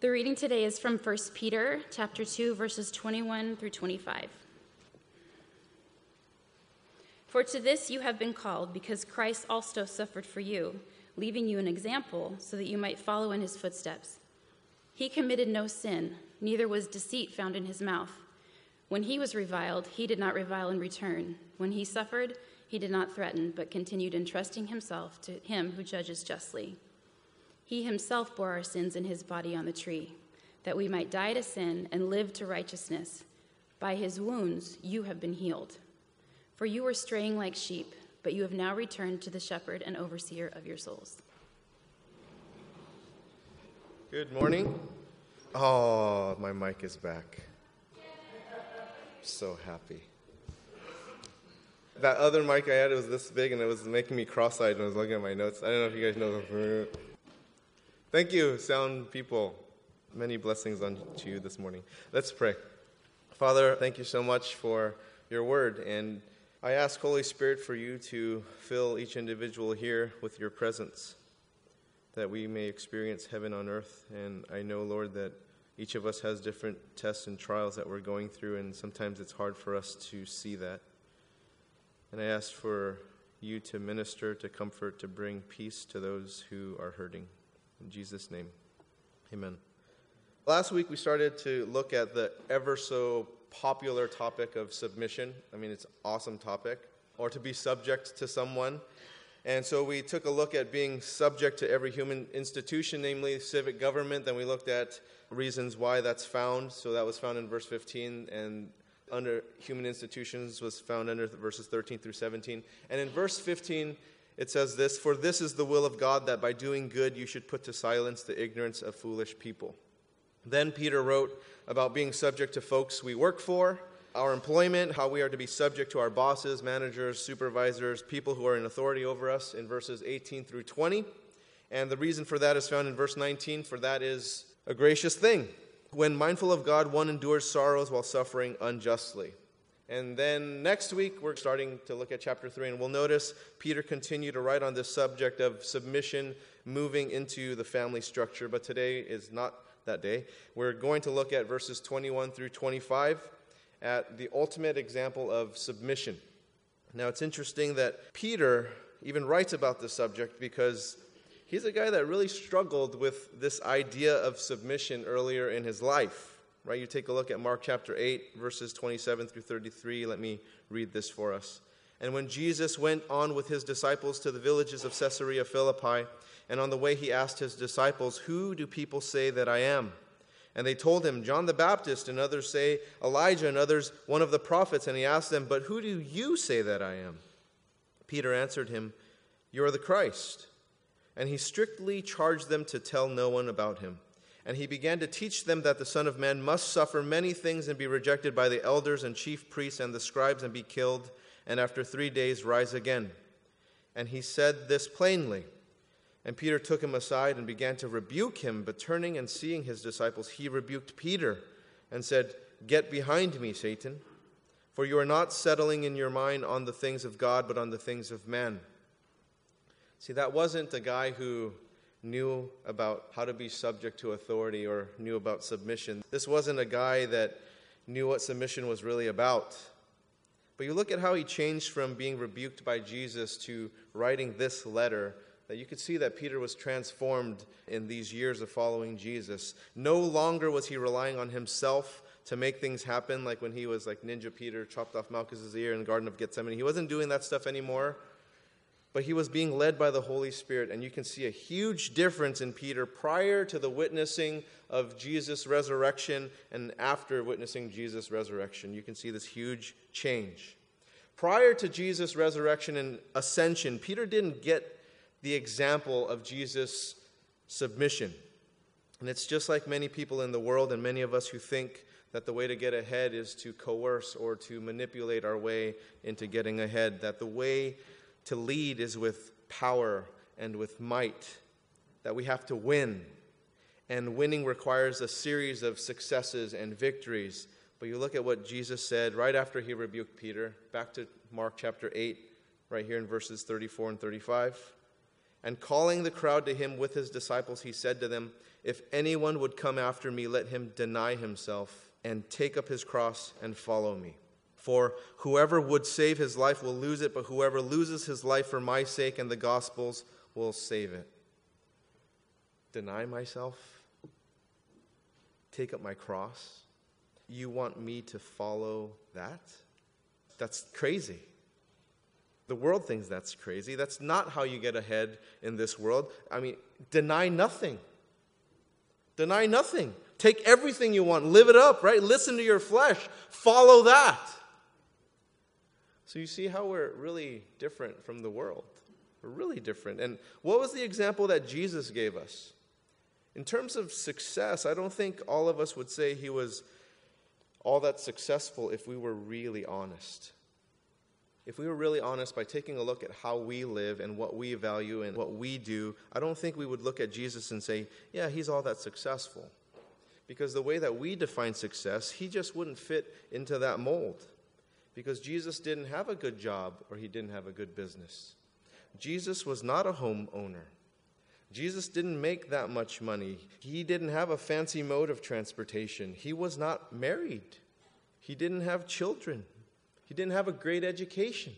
The reading today is from 1 Peter chapter 2 verses 21 through 25. For to this you have been called because Christ also suffered for you, leaving you an example so that you might follow in his footsteps. He committed no sin, neither was deceit found in his mouth. When he was reviled, he did not revile in return. When he suffered, he did not threaten, but continued entrusting himself to him who judges justly. He himself bore our sins in his body on the tree, that we might die to sin and live to righteousness. By his wounds you have been healed. For you were straying like sheep, but you have now returned to the shepherd and overseer of your souls. Good morning. Oh, my mic is back. So happy. That other mic I had was this big and it was making me cross eyed when I was looking at my notes. I don't know if you guys know. Thank you, sound people. Many blessings unto you this morning. Let's pray. Father, thank you so much for your word. And I ask, Holy Spirit, for you to fill each individual here with your presence, that we may experience heaven on earth. And I know, Lord, that each of us has different tests and trials that we're going through, and sometimes it's hard for us to see that. And I ask for you to minister, to comfort, to bring peace to those who are hurting. In Jesus' name, amen. Last week we started to look at the ever so popular topic of submission. I mean, it's an awesome topic, or to be subject to someone. And so we took a look at being subject to every human institution, namely civic government. Then we looked at reasons why that's found. So that was found in verse 15, and under human institutions was found under verses 13 through 17. And in verse 15, it says this For this is the will of God, that by doing good you should put to silence the ignorance of foolish people. Then Peter wrote about being subject to folks we work for, our employment, how we are to be subject to our bosses, managers, supervisors, people who are in authority over us in verses 18 through 20. And the reason for that is found in verse 19, for that is a gracious thing. When mindful of God, one endures sorrows while suffering unjustly. And then next week, we're starting to look at chapter 3, and we'll notice Peter continue to write on this subject of submission moving into the family structure. But today is not that day. We're going to look at verses 21 through 25 at the ultimate example of submission. Now, it's interesting that Peter even writes about this subject because he's a guy that really struggled with this idea of submission earlier in his life. Right? You take a look at Mark chapter 8, verses 27 through 33. Let me read this for us. And when Jesus went on with his disciples to the villages of Caesarea Philippi, and on the way, he asked his disciples, Who do people say that I am? And they told him, John the Baptist, and others say Elijah, and others one of the prophets. And he asked them, But who do you say that I am? Peter answered him, You are the Christ. And he strictly charged them to tell no one about him. And he began to teach them that the Son of Man must suffer many things and be rejected by the elders and chief priests and the scribes and be killed, and after three days rise again. And he said this plainly. And Peter took him aside and began to rebuke him, but turning and seeing his disciples, he rebuked Peter and said, Get behind me, Satan, for you are not settling in your mind on the things of God, but on the things of man. See, that wasn't a guy who knew about how to be subject to authority or knew about submission. This wasn't a guy that knew what submission was really about. But you look at how he changed from being rebuked by Jesus to writing this letter that you could see that Peter was transformed in these years of following Jesus. No longer was he relying on himself to make things happen, like when he was like Ninja Peter, chopped off Malchus's ear in the Garden of Gethsemane. He wasn't doing that stuff anymore, but he was being led by the Holy Spirit. And you can see a huge difference in Peter prior to the witnessing of Jesus' resurrection and after witnessing Jesus' resurrection. You can see this huge change. Prior to Jesus' resurrection and ascension, Peter didn't get the example of Jesus' submission. And it's just like many people in the world and many of us who think that the way to get ahead is to coerce or to manipulate our way into getting ahead, that the way to lead is with power and with might, that we have to win. And winning requires a series of successes and victories. But you look at what Jesus said right after he rebuked Peter, back to Mark chapter 8, right here in verses 34 and 35. And calling the crowd to him with his disciples, he said to them, If anyone would come after me, let him deny himself and take up his cross and follow me. For whoever would save his life will lose it, but whoever loses his life for my sake and the gospel's will save it. Deny myself? Take up my cross? You want me to follow that? That's crazy. The world thinks that's crazy. That's not how you get ahead in this world. I mean, deny nothing. Deny nothing. Take everything you want, live it up, right? Listen to your flesh, follow that. So you see how we're really different from the world. We're really different. And what was the example that Jesus gave us? In terms of success, I don't think all of us would say he was all that successful if we were really honest if we were really honest by taking a look at how we live and what we value and what we do, I don't think we would look at Jesus and say, yeah, he's all that successful. Because the way that we define success, he just wouldn't fit into that mold. Because Jesus didn't have a good job or he didn't have a good business. Jesus was not a homeowner. Jesus didn't make that much money. He didn't have a fancy mode of transportation. He was not married. He didn't have children. He didn't have a great education.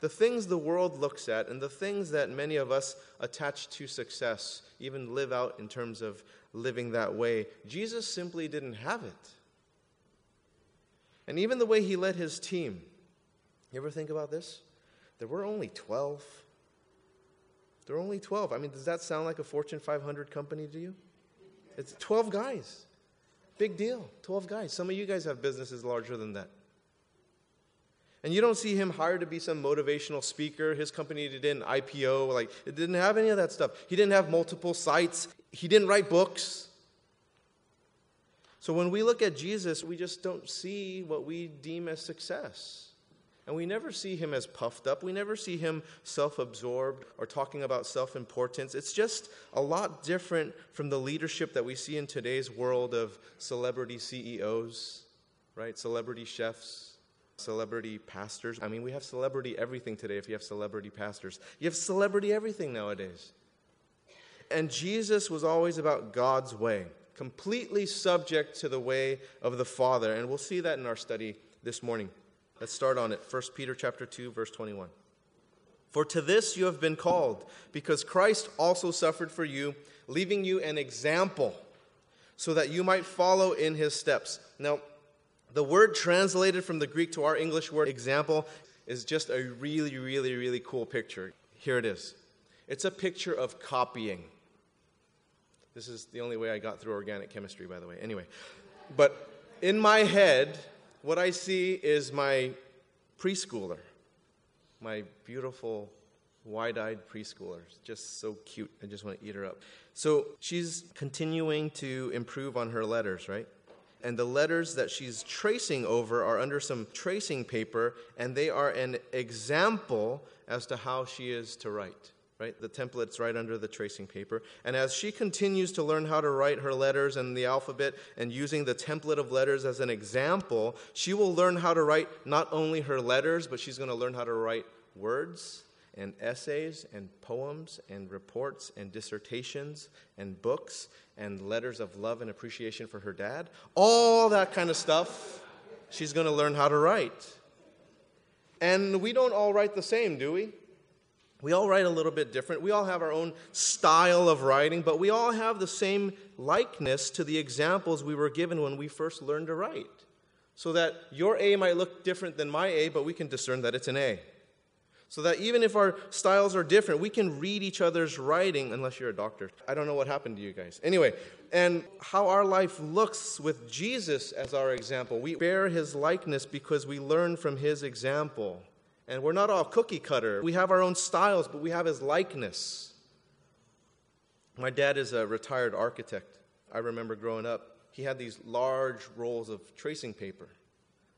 The things the world looks at and the things that many of us attach to success, even live out in terms of living that way, Jesus simply didn't have it. And even the way he led his team, you ever think about this? There were only 12. There were only 12. I mean, does that sound like a Fortune 500 company to you? It's 12 guys. Big deal. 12 guys. Some of you guys have businesses larger than that. And you don't see him hired to be some motivational speaker. His company didn't IPO. Like, it didn't have any of that stuff. He didn't have multiple sites. He didn't write books. So when we look at Jesus, we just don't see what we deem as success. And we never see him as puffed up. We never see him self absorbed or talking about self importance. It's just a lot different from the leadership that we see in today's world of celebrity CEOs, right? Celebrity chefs, celebrity pastors. I mean, we have celebrity everything today if you have celebrity pastors. You have celebrity everything nowadays. And Jesus was always about God's way, completely subject to the way of the Father. And we'll see that in our study this morning. Let's start on it. 1 Peter chapter 2 verse 21. For to this you have been called, because Christ also suffered for you, leaving you an example, so that you might follow in his steps. Now, the word translated from the Greek to our English word example is just a really, really, really cool picture. Here it is. It's a picture of copying. This is the only way I got through organic chemistry, by the way. Anyway, but in my head, what I see is my preschooler, my beautiful, wide eyed preschooler. Just so cute. I just want to eat her up. So she's continuing to improve on her letters, right? And the letters that she's tracing over are under some tracing paper, and they are an example as to how she is to write right? The template's right under the tracing paper. And as she continues to learn how to write her letters and the alphabet and using the template of letters as an example, she will learn how to write not only her letters, but she's going to learn how to write words and essays and poems and reports and dissertations and books and letters of love and appreciation for her dad. All that kind of stuff she's going to learn how to write. And we don't all write the same, do we? We all write a little bit different. We all have our own style of writing, but we all have the same likeness to the examples we were given when we first learned to write. So that your A might look different than my A, but we can discern that it's an A. So that even if our styles are different, we can read each other's writing, unless you're a doctor. I don't know what happened to you guys. Anyway, and how our life looks with Jesus as our example. We bear his likeness because we learn from his example. And we're not all cookie cutter. We have our own styles, but we have his likeness. My dad is a retired architect. I remember growing up, he had these large rolls of tracing paper.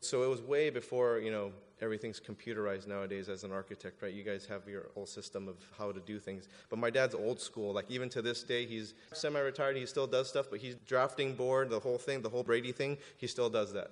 So it was way before, you know, everything's computerized nowadays as an architect, right? You guys have your whole system of how to do things. But my dad's old school. Like even to this day, he's semi-retired. He still does stuff, but he's drafting board, the whole thing, the whole Brady thing. He still does that.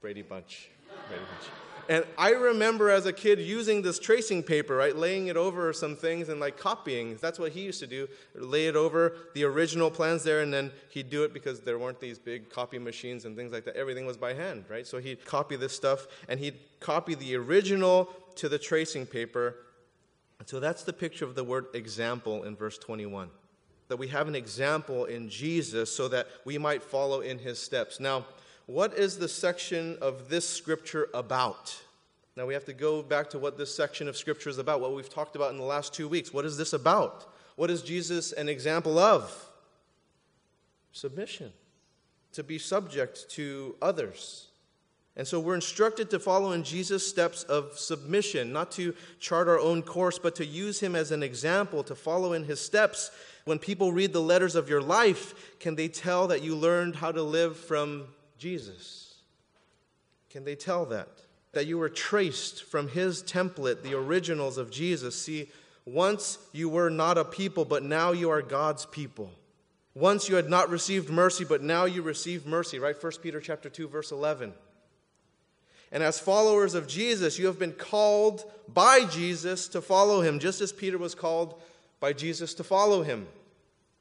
Brady Bunch. Brady Bunch. And I remember as a kid using this tracing paper, right, laying it over some things and like copying. That's what he used to do. Lay it over the original plans there, and then he'd do it because there weren't these big copy machines and things like that. Everything was by hand, right? So he'd copy this stuff and he'd copy the original to the tracing paper. So that's the picture of the word example in verse 21. That we have an example in Jesus so that we might follow in his steps. Now, what is the section of this scripture about? Now we have to go back to what this section of scripture is about, what we've talked about in the last two weeks. What is this about? What is Jesus an example of? Submission, to be subject to others. And so we're instructed to follow in Jesus' steps of submission, not to chart our own course, but to use him as an example, to follow in his steps. When people read the letters of your life, can they tell that you learned how to live from Jesus? Can they tell that? That you were traced from his template, the originals of Jesus. See, once you were not a people, but now you are God's people. Once you had not received mercy, but now you receive mercy, right? 1 Peter chapter 2, verse 11. And as followers of Jesus, you have been called by Jesus to follow him, just as Peter was called by Jesus to follow him.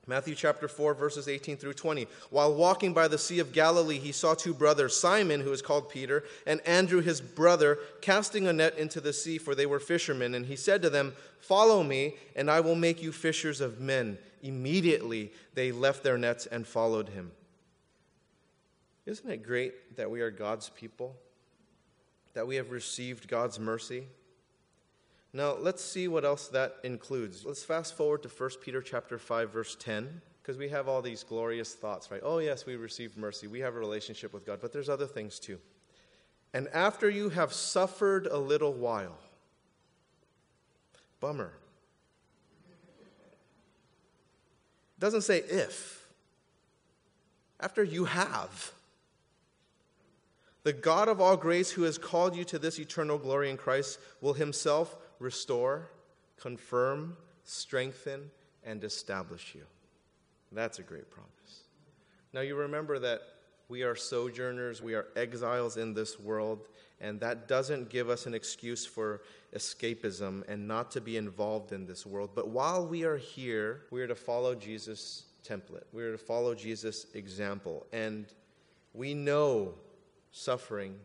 Matthew chapter 4, verses 18 through 20. While walking by the Sea of Galilee, he saw two brothers, Simon, who is called Peter, and Andrew, his brother, casting a net into the sea, for they were fishermen. And he said to them, Follow me, and I will make you fishers of men. Immediately they left their nets and followed him. Isn't it great that we are God's people? That we have received God's mercy? Now, let's see what else that includes. Let's fast forward to 1 Peter chapter 5 verse 10 because we have all these glorious thoughts, right? Oh, yes, we received mercy. We have a relationship with God, but there's other things too. And after you have suffered a little while, bummer. Doesn't say if. After you have. The God of all grace, who has called you to this eternal glory in Christ, will himself restore, confirm, strengthen, and establish you. That's a great promise. Now, you remember that we are sojourners, we are exiles in this world, and that doesn't give us an excuse for escapism and not to be involved in this world. But while we are here, we are to follow Jesus' template, we are to follow Jesus' example, and we know suffering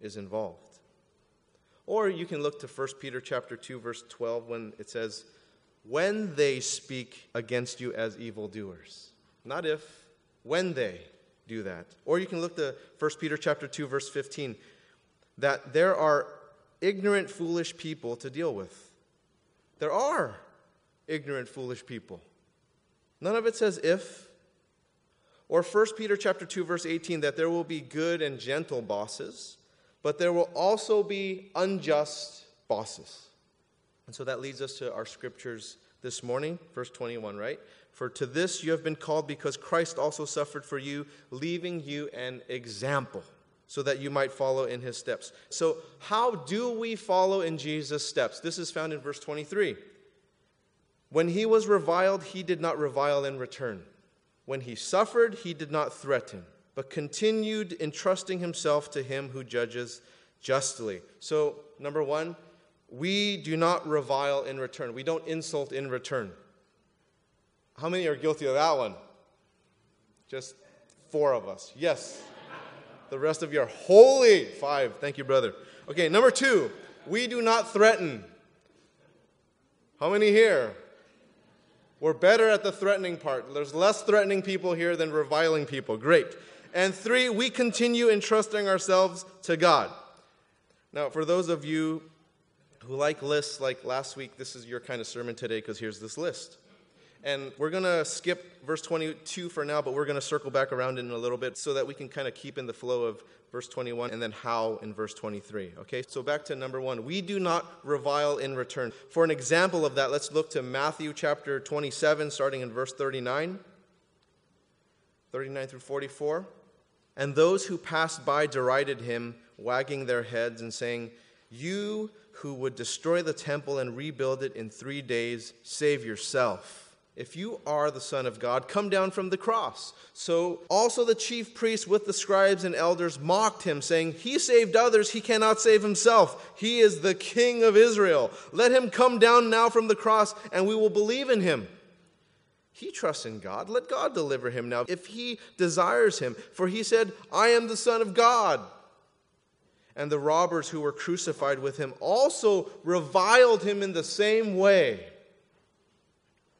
is involved. Or you can look to 1 Peter chapter 2 verse 12 when it says when they speak against you as evildoers. Not if, when they do that. Or you can look to 1 Peter chapter 2 verse 15 that there are ignorant foolish people to deal with. There are ignorant foolish people. None of it says if or 1 Peter chapter 2 verse 18 that there will be good and gentle bosses but there will also be unjust bosses. And so that leads us to our scriptures this morning, verse 21, right? For to this you have been called because Christ also suffered for you, leaving you an example so that you might follow in his steps. So, how do we follow in Jesus' steps? This is found in verse 23. When he was reviled, he did not revile in return. When he suffered, he did not threaten but continued entrusting himself to him who judges justly. So, number one, we do not revile in return. We don't insult in return. How many are guilty of that one? Just four of us. Yes. The rest of you are holy. Five. Thank you, brother. Okay, number two, we do not threaten. How many here? We're better at the threatening part. There's less threatening people here than reviling people. Great. And three, we continue entrusting ourselves to God. Now, for those of you who like lists, like last week, this is your kind of sermon today because here's this list. And we're going to skip verse 22 for now, but we're going to circle back around in a little bit so that we can kind of keep in the flow of verse 21 and then how in verse 23. Okay, so back to number one. We do not revile in return. For an example of that, let's look to Matthew chapter 27, starting in verse 39. 39 through 44. And those who passed by derided him, wagging their heads and saying, You who would destroy the temple and rebuild it in three days, save yourself. If you are the Son of God, come down from the cross. So also the chief priests with the scribes and elders mocked him, saying, He saved others, he cannot save himself. He is the King of Israel. Let him come down now from the cross, and we will believe in him. He trusts in God. Let God deliver him now if he desires him. For he said, I am the Son of God. And the robbers who were crucified with him also reviled him in the same way.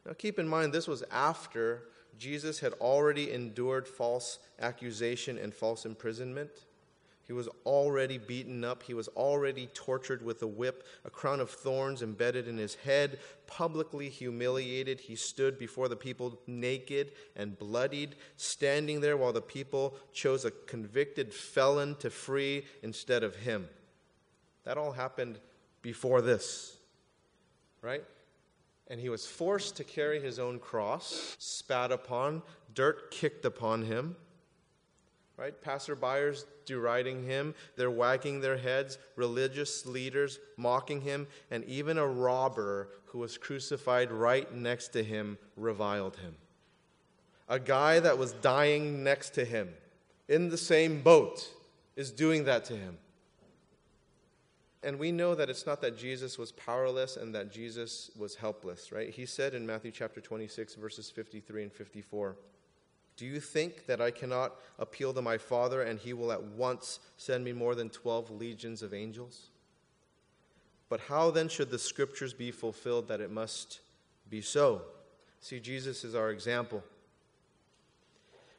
Now, keep in mind, this was after Jesus had already endured false accusation and false imprisonment. He was already beaten up. He was already tortured with a whip, a crown of thorns embedded in his head, publicly humiliated. He stood before the people naked and bloodied, standing there while the people chose a convicted felon to free instead of him. That all happened before this, right? and he was forced to carry his own cross, spat upon, dirt kicked upon him. Right? Passerbyers deriding him, they're wagging their heads, religious leaders mocking him, and even a robber who was crucified right next to him reviled him. A guy that was dying next to him in the same boat is doing that to him. And we know that it's not that Jesus was powerless and that Jesus was helpless, right? He said in Matthew chapter 26, verses 53 and 54, Do you think that I cannot appeal to my Father and he will at once send me more than 12 legions of angels? But how then should the scriptures be fulfilled that it must be so? See, Jesus is our example.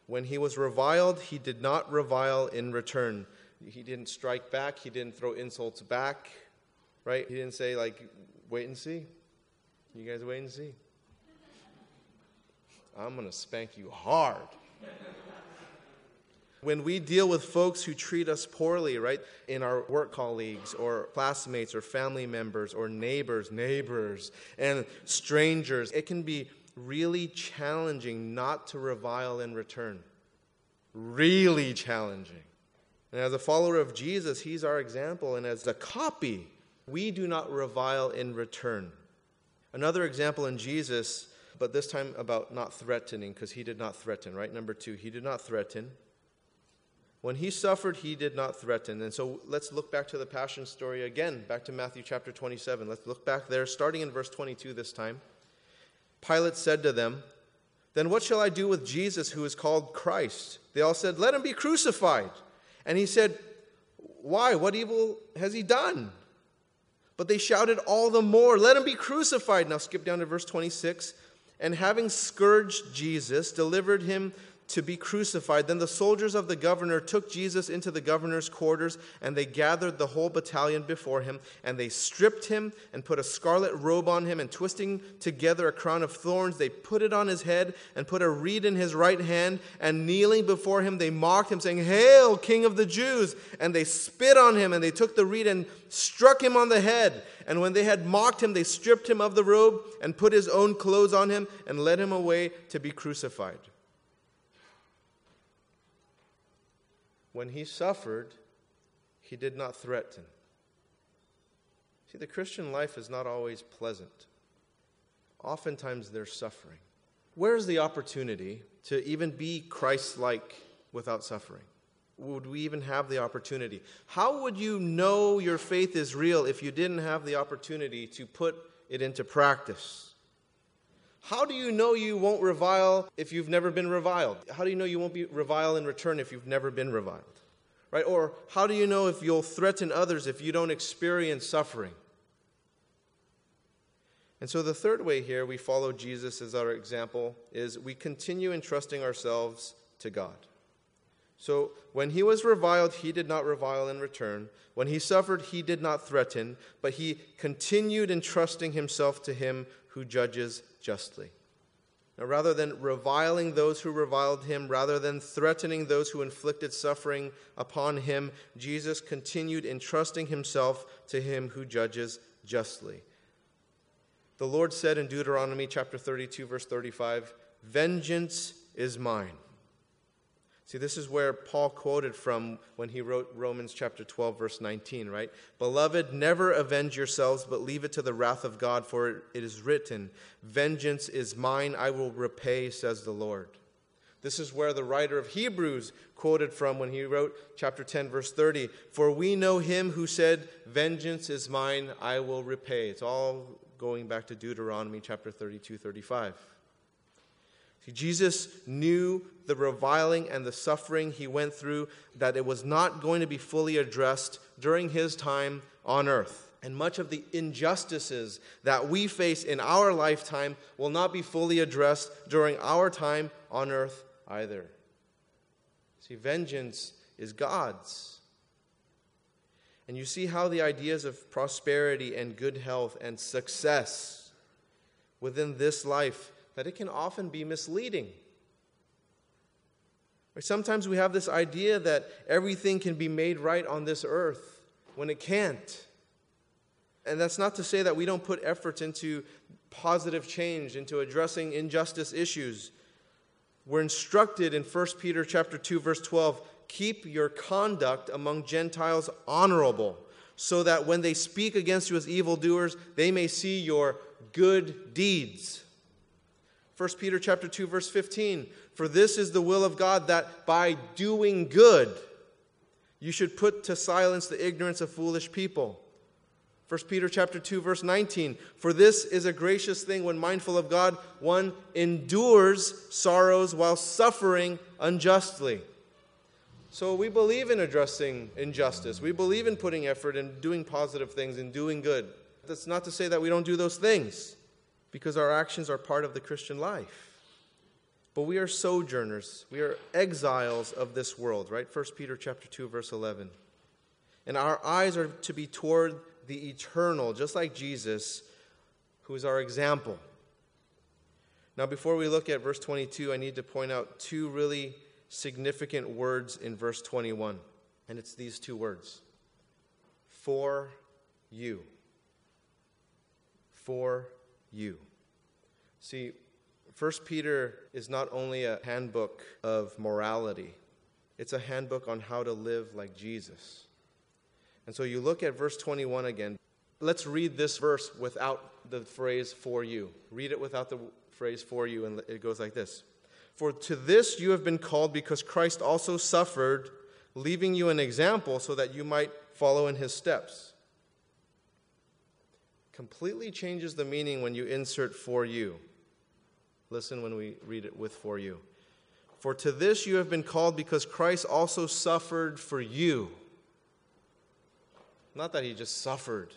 When he was reviled, he did not revile in return. He didn't strike back. He didn't throw insults back, right? He didn't say, like, wait and see. You guys wait and see. I'm going to spank you hard. when we deal with folks who treat us poorly, right, in our work colleagues or classmates or family members or neighbors, neighbors, and strangers, it can be really challenging not to revile in return. Really challenging. And as a follower of Jesus, he's our example. And as a copy, we do not revile in return. Another example in Jesus, but this time about not threatening, because he did not threaten, right? Number two, he did not threaten. When he suffered, he did not threaten. And so let's look back to the Passion story again, back to Matthew chapter 27. Let's look back there, starting in verse 22 this time. Pilate said to them, Then what shall I do with Jesus who is called Christ? They all said, Let him be crucified. And he said, Why? What evil has he done? But they shouted all the more, Let him be crucified. Now skip down to verse 26. And having scourged Jesus, delivered him to be crucified. Then the soldiers of the governor took Jesus into the governor's quarters, and they gathered the whole battalion before him, and they stripped him and put a scarlet robe on him, and twisting together a crown of thorns, they put it on his head and put a reed in his right hand, and kneeling before him, they mocked him, saying, Hail, King of the Jews! And they spit on him, and they took the reed and struck him on the head. And when they had mocked him, they stripped him of the robe and put his own clothes on him and led him away to be crucified. When he suffered, he did not threaten. See, the Christian life is not always pleasant. Oftentimes there's suffering. Where's the opportunity to even be Christ like without suffering? Would we even have the opportunity? How would you know your faith is real if you didn't have the opportunity to put it into practice? How do you know you won't revile if you've never been reviled? How do you know you won't be revile in return if you've never been reviled? Right? Or how do you know if you'll threaten others if you don't experience suffering? And so the third way here we follow Jesus as our example is we continue entrusting ourselves to God. So when he was reviled, he did not revile in return. When he suffered, he did not threaten, but he continued entrusting himself to him who judges justly. Now, rather than reviling those who reviled him, rather than threatening those who inflicted suffering upon him, Jesus continued entrusting himself to him who judges justly. The Lord said in Deuteronomy chapter 32, verse 35, Vengeance is mine. See, this is where Paul quoted from when he wrote Romans chapter 12, verse 19, right? Beloved, never avenge yourselves, but leave it to the wrath of God, for it is written, Vengeance is mine, I will repay, says the Lord. This is where the writer of Hebrews quoted from when he wrote chapter 10, verse 30 For we know him who said, Vengeance is mine, I will repay. It's all going back to Deuteronomy chapter 32, 35. See, Jesus knew the reviling and the suffering he went through, that it was not going to be fully addressed during his time on earth. And much of the injustices that we face in our lifetime will not be fully addressed during our time on earth either. See, vengeance is God's. And you see how the ideas of prosperity and good health and success within this life that it can often be misleading. Sometimes we have this idea that everything can be made right on this earth when it can't. And that's not to say that we don't put efforts into positive change, into addressing injustice issues. We're instructed in 1 Peter chapter 2 verse 12, keep your conduct among Gentiles honorable, so that when they speak against you as evildoers, they may see your good deeds 1 Peter chapter 2 verse 15 for this is the will of God that by doing good you should put to silence the ignorance of foolish people. 1 Peter chapter 2 verse 19 for this is a gracious thing when mindful of God one endures sorrows while suffering unjustly. So we believe in addressing injustice. We believe in putting effort and doing positive things and doing good. That's not to say that we don't do those things because our actions are part of the Christian life. But we are sojourners. We are exiles of this world, right? 1 Peter chapter 2 verse 11. And our eyes are to be toward the eternal, just like Jesus, who is our example. Now, before we look at verse 22, I need to point out two really significant words in verse 21. And it's these two words For you. For you. See, 1 Peter is not only a handbook of morality, it's a handbook on how to live like Jesus. And so you look at verse 21 again. Let's read this verse without the phrase for you. Read it without the phrase for you, and it goes like this For to this you have been called because Christ also suffered, leaving you an example so that you might follow in his steps completely changes the meaning when you insert for you. Listen when we read it with for you. For to this you have been called because Christ also suffered for you. Not that he just suffered,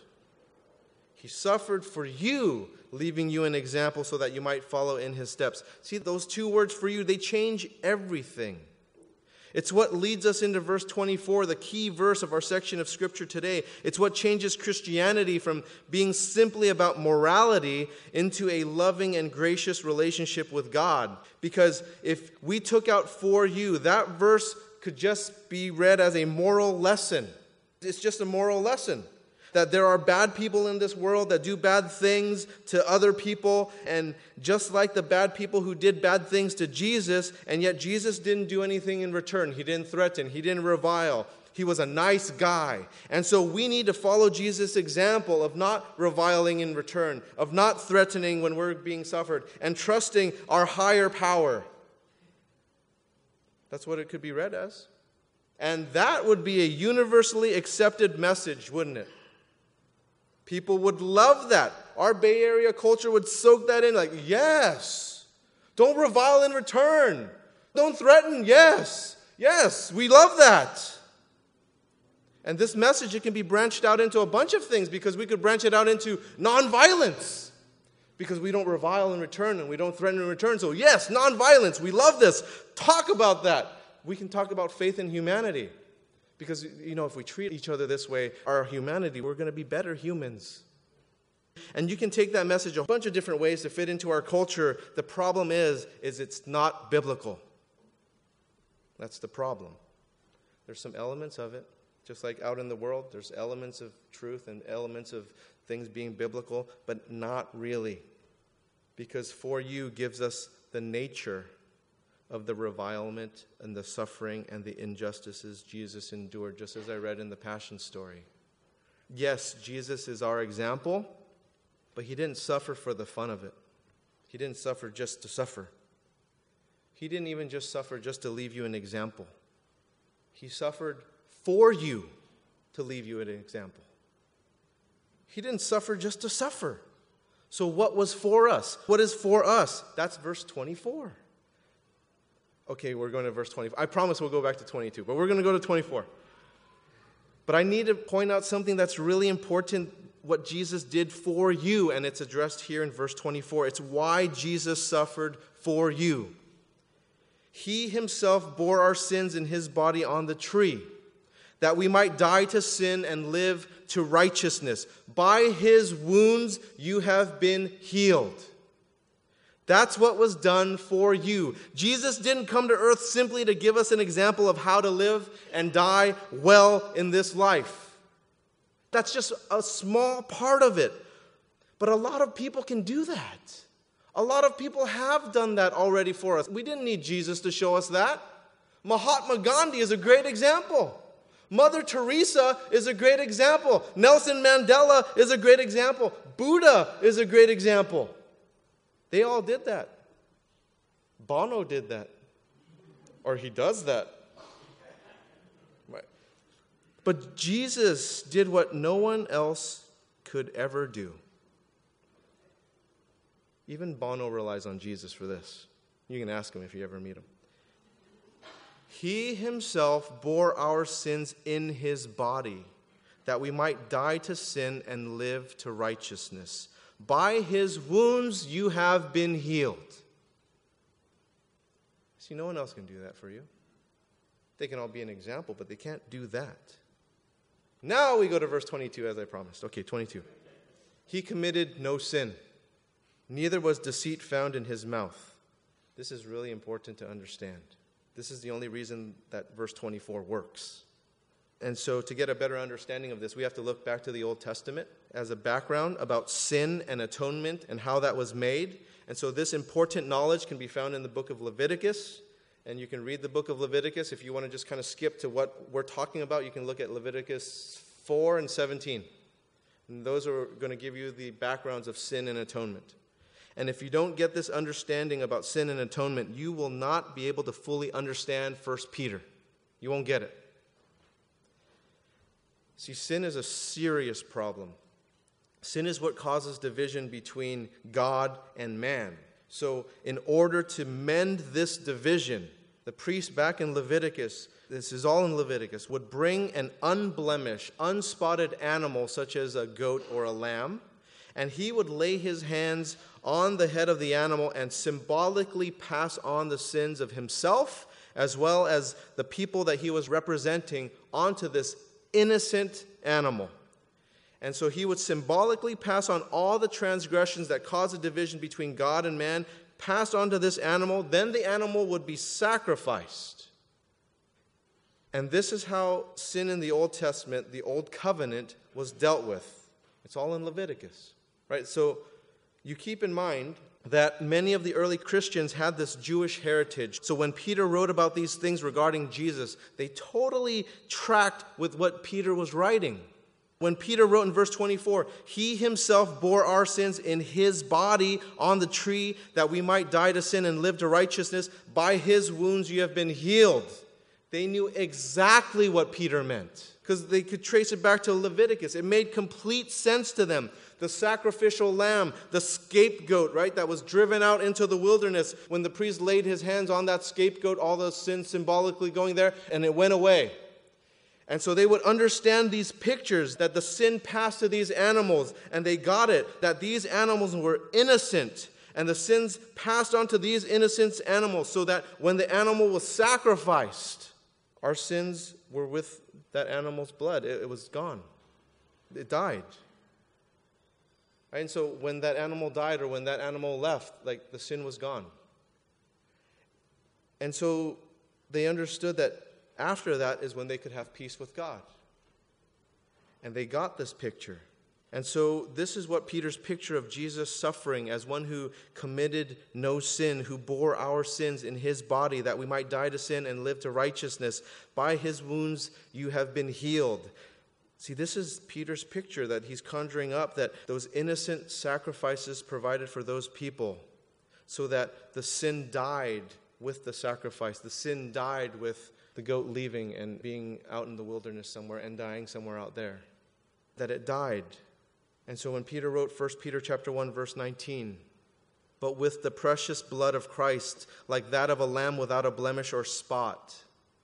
he suffered for you, leaving you an example so that you might follow in his steps. See, those two words for you, they change everything. It's what leads us into verse 24, the key verse of our section of Scripture today. It's what changes Christianity from being simply about morality into a loving and gracious relationship with God. Because if we took out for you, that verse could just be read as a moral lesson. It's just a moral lesson that there are bad people in this world that do bad things to other people. And just like the bad people who did bad things to Jesus, and yet Jesus didn't do anything in return. He didn't threaten, he didn't revile. He was a nice guy. And so we need to follow Jesus' example of not reviling in return, of not threatening when we're being suffered, and trusting our higher power. That's what it could be read as. And that would be a universally accepted message, wouldn't it? People would love that. Our Bay Area culture would soak that in like, yes. Don't revile in return. Don't threaten. Yes. Yes, we love that. And this message, it can be branched out into a bunch of things because we could branch it out into nonviolence because we don't revile in return and we don't threaten in return. So, yes, nonviolence, we love this. Talk about that. We can talk about faith in humanity. Because, you know, if we treat each other this way, our humanity, we're going to be better humans. And you can take that message a bunch of different ways to fit into our culture. The problem is, is it's not biblical. That's the problem. There's some elements of it. Just like out in the world, there's elements of truth and elements of things being biblical, but not really. Because for you gives us the nature, of the revilement and the suffering and the injustices Jesus endured, just as I read in the Passion story. Yes, Jesus is our example, but he didn't suffer for the fun of it. He didn't suffer just to suffer. He didn't even just suffer just to leave you an example. He suffered for you to leave you an example. He didn't suffer just to suffer. So, what was for us? What is for us? That's verse 24. Okay, we're going to verse 24. I promise we'll go back to 22, but we're going to go to 24. But I need to point out something that's really important what Jesus did for you, and it's addressed here in verse 24. It's why Jesus suffered for you. He himself bore our sins in his body on the tree, that we might die to sin and live to righteousness. By his wounds you have been healed. That's what was done for you. Jesus didn't come to earth simply to give us an example of how to live and die well in this life. That's just a small part of it. But a lot of people can do that. A lot of people have done that already for us. We didn't need Jesus to show us that. Mahatma Gandhi is a great example. Mother Teresa is a great example. Nelson Mandela is a great example. Buddha is a great example. They all did that. Bono did that. Or he does that. But Jesus did what no one else could ever do. Even Bono relies on Jesus for this. You can ask him if you ever meet him. He himself bore our sins in his body, that we might die to sin and live to righteousness. By his wounds you have been healed. See, no one else can do that for you. They can all be an example, but they can't do that. Now we go to verse 22, as I promised. Okay, 22. He committed no sin, neither was deceit found in his mouth. This is really important to understand. This is the only reason that verse 24 works. And so, to get a better understanding of this, we have to look back to the Old Testament as a background about sin and atonement and how that was made. And so, this important knowledge can be found in the book of Leviticus. And you can read the book of Leviticus. If you want to just kind of skip to what we're talking about, you can look at Leviticus 4 and 17. And those are going to give you the backgrounds of sin and atonement. And if you don't get this understanding about sin and atonement, you will not be able to fully understand 1 Peter. You won't get it. See, sin is a serious problem. Sin is what causes division between God and man. So, in order to mend this division, the priest back in Leviticus, this is all in Leviticus, would bring an unblemished, unspotted animal such as a goat or a lamb, and he would lay his hands on the head of the animal and symbolically pass on the sins of himself as well as the people that he was representing onto this innocent animal. And so he would symbolically pass on all the transgressions that cause a division between God and man, passed on to this animal. Then the animal would be sacrificed. And this is how sin in the Old Testament, the Old Covenant, was dealt with. It's all in Leviticus, right? So you keep in mind that many of the early Christians had this Jewish heritage. So when Peter wrote about these things regarding Jesus, they totally tracked with what Peter was writing. When Peter wrote in verse 24, He himself bore our sins in His body on the tree that we might die to sin and live to righteousness. By His wounds you have been healed. They knew exactly what Peter meant because they could trace it back to Leviticus. It made complete sense to them the sacrificial lamb, the scapegoat, right, that was driven out into the wilderness. When the priest laid his hands on that scapegoat, all the sin symbolically going there, and it went away. And so they would understand these pictures that the sin passed to these animals, and they got it that these animals were innocent, and the sins passed on to these innocent animals, so that when the animal was sacrificed, our sins were with that animal's blood. It, it was gone, it died. Right? And so when that animal died or when that animal left, like the sin was gone. And so they understood that after that is when they could have peace with God. And they got this picture. And so, this is what Peter's picture of Jesus suffering as one who committed no sin, who bore our sins in his body, that we might die to sin and live to righteousness. By his wounds you have been healed. See, this is Peter's picture that he's conjuring up that those innocent sacrifices provided for those people, so that the sin died with the sacrifice. The sin died with the goat leaving and being out in the wilderness somewhere and dying somewhere out there. That it died and so when Peter wrote 1 Peter chapter 1 verse 19, but with the precious blood of Christ, like that of a lamb without a blemish or spot,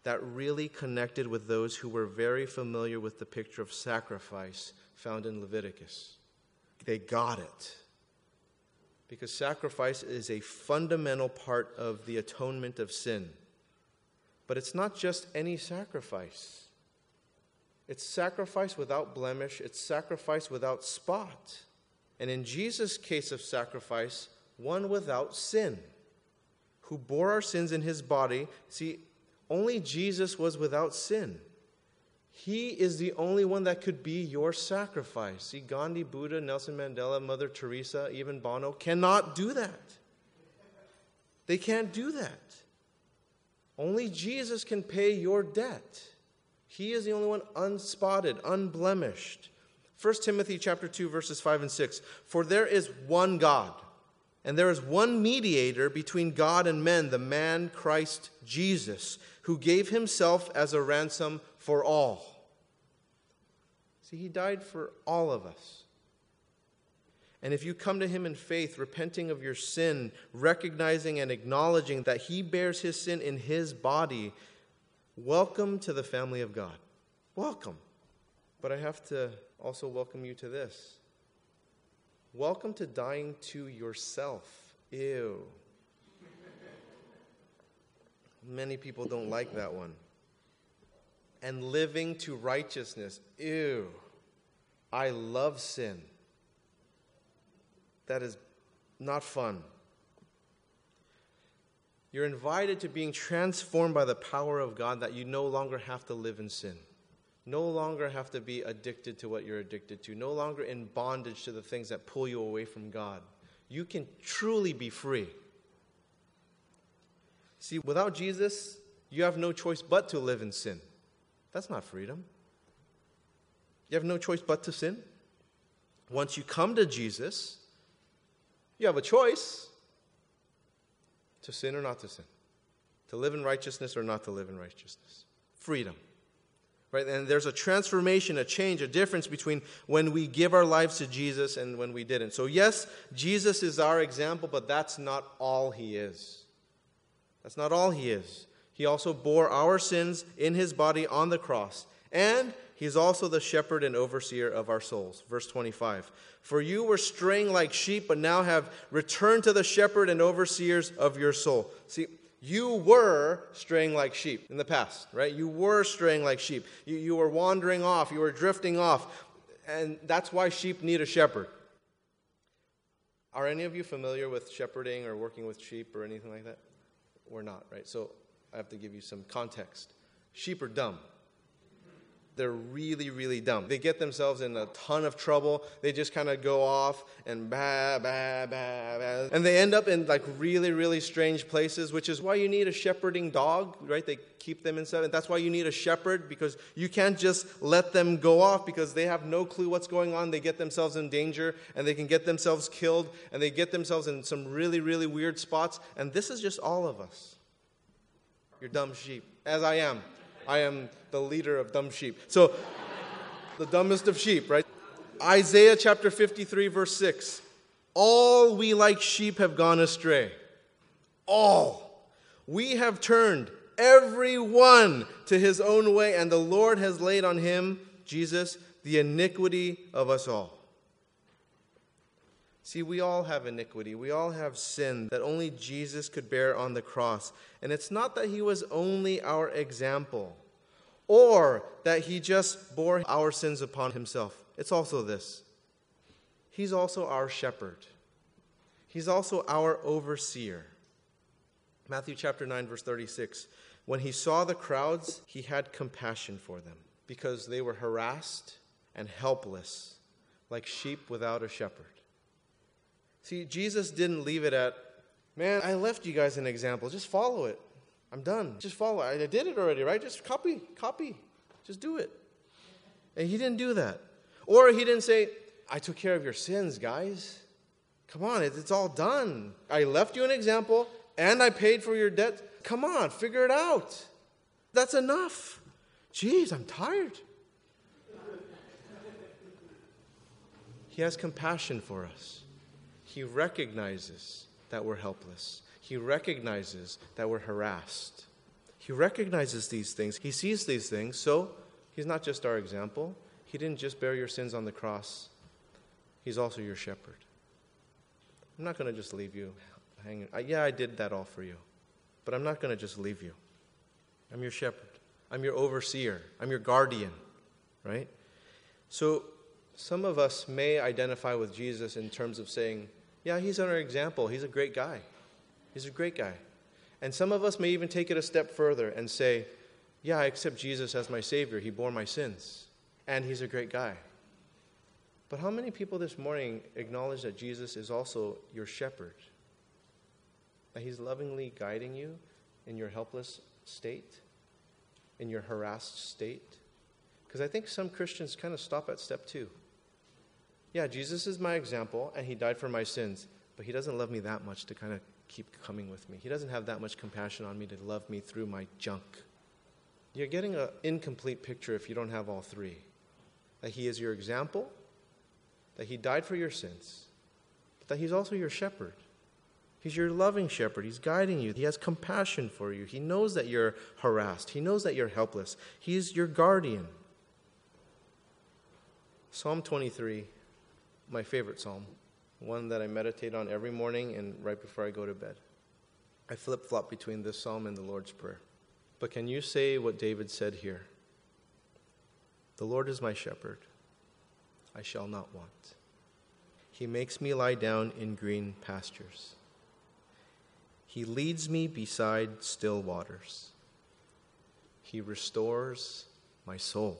that really connected with those who were very familiar with the picture of sacrifice found in Leviticus. They got it. Because sacrifice is a fundamental part of the atonement of sin. But it's not just any sacrifice. It's sacrifice without blemish, it's sacrifice without spot. And in Jesus' case of sacrifice, one without sin, who bore our sins in his body. See, only Jesus was without sin. He is the only one that could be your sacrifice. See, Gandhi, Buddha, Nelson Mandela, Mother Teresa, even Bono cannot do that. They can't do that. Only Jesus can pay your debt. He is the only one unspotted, unblemished. 1 Timothy chapter 2 verses 5 and 6. For there is one God, and there is one mediator between God and men, the man Christ Jesus, who gave himself as a ransom for all. See, he died for all of us. And if you come to him in faith, repenting of your sin, recognizing and acknowledging that he bears his sin in his body, Welcome to the family of God. Welcome. But I have to also welcome you to this. Welcome to dying to yourself. Ew. Many people don't like that one. And living to righteousness. Ew. I love sin. That is not fun. You're invited to being transformed by the power of God that you no longer have to live in sin. No longer have to be addicted to what you're addicted to. No longer in bondage to the things that pull you away from God. You can truly be free. See, without Jesus, you have no choice but to live in sin. That's not freedom. You have no choice but to sin. Once you come to Jesus, you have a choice to sin or not to sin, to live in righteousness or not to live in righteousness. Freedom. Right? And there's a transformation, a change, a difference between when we give our lives to Jesus and when we didn't. So, yes, Jesus is our example, but that's not all he is. That's not all he is. He also bore our sins in his body on the cross. And He's also the shepherd and overseer of our souls. Verse 25. For you were straying like sheep, but now have returned to the shepherd and overseers of your soul. See, you were straying like sheep in the past, right? You were straying like sheep. You, you were wandering off, you were drifting off. And that's why sheep need a shepherd. Are any of you familiar with shepherding or working with sheep or anything like that? We're not, right? So I have to give you some context. Sheep are dumb they're really, really dumb. They get themselves in a ton of trouble. They just kind of go off and bah, bah, bah, bah. And they end up in like really, really strange places, which is why you need a shepherding dog, right? They keep them in And that's why you need a shepherd because you can't just let them go off because they have no clue what's going on. They get themselves in danger and they can get themselves killed and they get themselves in some really, really weird spots. And this is just all of us. You're dumb sheep, as I am. I am the leader of dumb sheep. So, the dumbest of sheep, right? Isaiah chapter 53, verse 6. All we like sheep have gone astray. All. We have turned every one to his own way, and the Lord has laid on him, Jesus, the iniquity of us all. See, we all have iniquity. We all have sin that only Jesus could bear on the cross. And it's not that he was only our example or that he just bore our sins upon himself. It's also this He's also our shepherd, He's also our overseer. Matthew chapter 9, verse 36. When he saw the crowds, he had compassion for them because they were harassed and helpless like sheep without a shepherd. See, Jesus didn't leave it at, man, I left you guys an example. Just follow it. I'm done. Just follow. I did it already, right? Just copy, copy. Just do it. And he didn't do that. Or he didn't say, I took care of your sins, guys. Come on, it's all done. I left you an example and I paid for your debt. Come on, figure it out. That's enough. Jeez, I'm tired. He has compassion for us. He recognizes that we're helpless. He recognizes that we're harassed. He recognizes these things. He sees these things. So he's not just our example. He didn't just bear your sins on the cross, he's also your shepherd. I'm not going to just leave you hanging. yeah, I did that all for you, but I'm not going to just leave you. I'm your shepherd. I'm your overseer. I'm your guardian, right? So some of us may identify with Jesus in terms of saying, yeah, he's our example. He's a great guy. He's a great guy. And some of us may even take it a step further and say, yeah, I accept Jesus as my Savior. He bore my sins. And he's a great guy. But how many people this morning acknowledge that Jesus is also your shepherd? That he's lovingly guiding you in your helpless state, in your harassed state? Because I think some Christians kind of stop at step two. Yeah, Jesus is my example, and he died for my sins, but he doesn't love me that much to kind of keep coming with me. He doesn't have that much compassion on me to love me through my junk. You're getting an incomplete picture if you don't have all three that he is your example, that he died for your sins, but that he's also your shepherd. He's your loving shepherd. He's guiding you. He has compassion for you. He knows that you're harassed. He knows that you're helpless. He's your guardian. Psalm 23 my favorite psalm, one that I meditate on every morning and right before I go to bed. I flip flop between this psalm and the Lord's Prayer. But can you say what David said here? The Lord is my shepherd, I shall not want. He makes me lie down in green pastures. He leads me beside still waters. He restores my soul.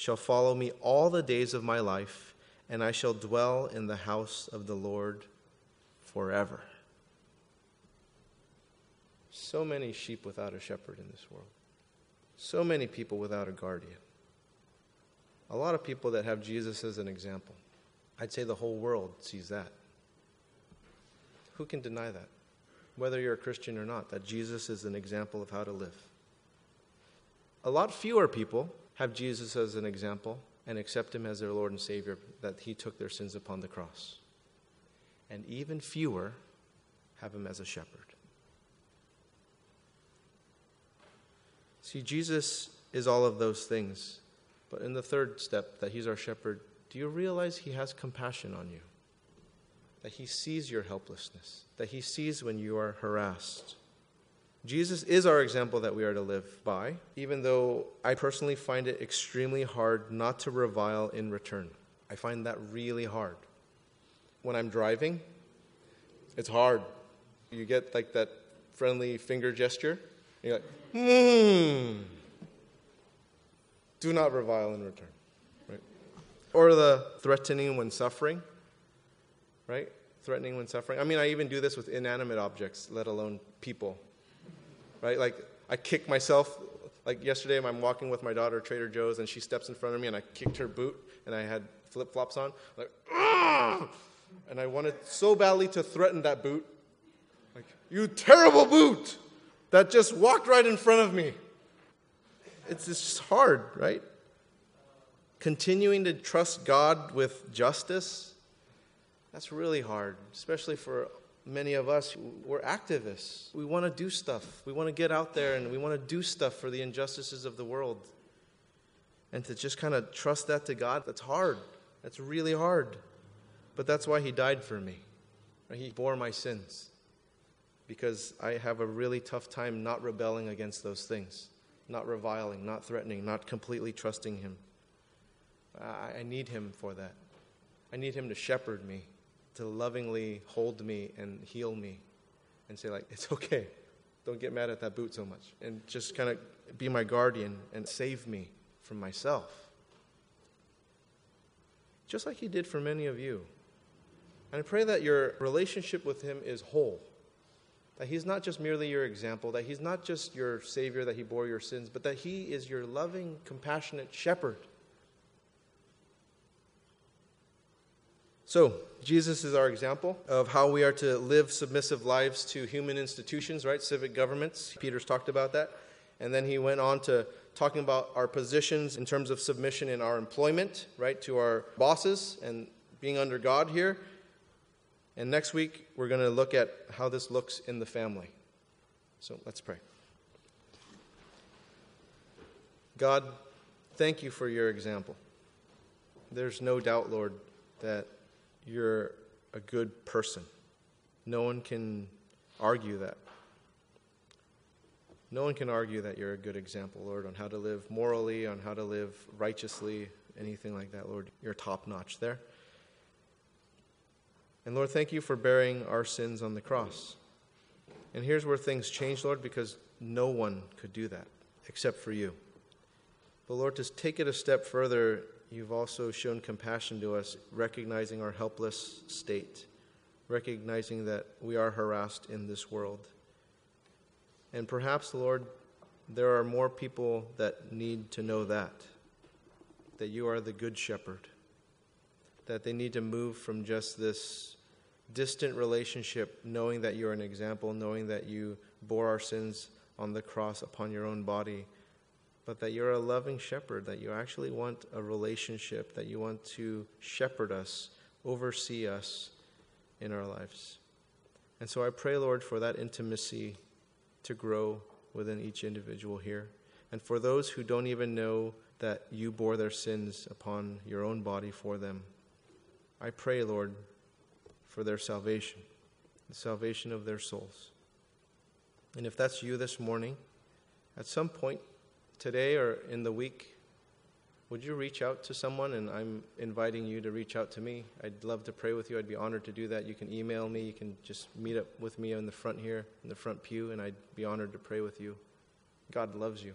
shall follow me all the days of my life, and I shall dwell in the house of the Lord forever. So many sheep without a shepherd in this world. So many people without a guardian. A lot of people that have Jesus as an example. I'd say the whole world sees that. Who can deny that? Whether you're a Christian or not, that Jesus is an example of how to live. A lot fewer people have Jesus as an example and accept him as their Lord and Savior, that he took their sins upon the cross. And even fewer have him as a shepherd. See, Jesus is all of those things. But in the third step, that he's our shepherd, do you realize he has compassion on you? That he sees your helplessness, that he sees when you are harassed. Jesus is our example that we are to live by, even though I personally find it extremely hard not to revile in return. I find that really hard. When I'm driving, it's hard. You get like that friendly finger gesture. You're like, hmm. Do not revile in return. Right? Or the threatening when suffering. Right? Threatening when suffering. I mean, I even do this with inanimate objects, let alone people right? Like I kick myself. Like yesterday, I'm walking with my daughter Trader Joe's, and she steps in front of me, and I kicked her boot, and I had flip flops on, like, Argh! and I wanted so badly to threaten that boot, like, you terrible boot that just walked right in front of me. It's just hard, right? Continuing to trust God with justice, that's really hard, especially for many of us, we're activists. We want to do stuff. We want to get out there and we want to do stuff for the injustices of the world. And to just kind of trust that to God, that's hard. That's really hard. But that's why He died for me. He bore my sins because I have a really tough time not rebelling against those things, not reviling, not threatening, not completely trusting Him. I need Him for that. I need Him to shepherd me, to lovingly hold me and heal me and say, like, it's okay. Don't get mad at that boot so much. And just kind of be my guardian and save me from myself. Just like He did for many of you. And I pray that your relationship with Him is whole. That He's not just merely your example, that He's not just your Savior, that He bore your sins, but that He is your loving, compassionate shepherd. So, Jesus is our example of how we are to live submissive lives to human institutions, right? Civic governments. Peter's talked about that. And then he went on to talking about our positions in terms of submission in our employment, right, to our bosses and being under God here. And next week, we're going to look at how this looks in the family. So let's pray. God, thank you for your example. There's no doubt, Lord, that you're a good person. No one can argue that. No one can argue that you're a good example, Lord, on how to live morally, on how to live righteously, anything like that, Lord. You're top notch there. And Lord, thank you for bearing our sins on the cross. And here's where things change, Lord, because no one could do that except for you. But Lord, to take it a step further, you've also shown compassion to us, recognizing our helpless state, recognizing that we are harassed in this world. And perhaps, Lord, there are more people that need to know that, that you are the good shepherd that they need to move from just this distant relationship, knowing that you're an example, knowing that you bore our sins on the cross upon your own body, but that you're a loving shepherd, that you actually want a relationship, that you want to shepherd us, oversee us in our lives. And so I pray, Lord, for that intimacy to grow within each individual here. And for those who don't even know that you bore their sins upon your own body for them, I pray, Lord, for their salvation, the salvation of their souls. And if that's you this morning, at some point today or in the week, would you reach out to someone? And I'm inviting you to reach out to me. I'd love to pray with you. I'd be honored to do that. You can email me. You can just meet up with me in the front here, in the front pew, and I'd be honored to pray with you. God loves you.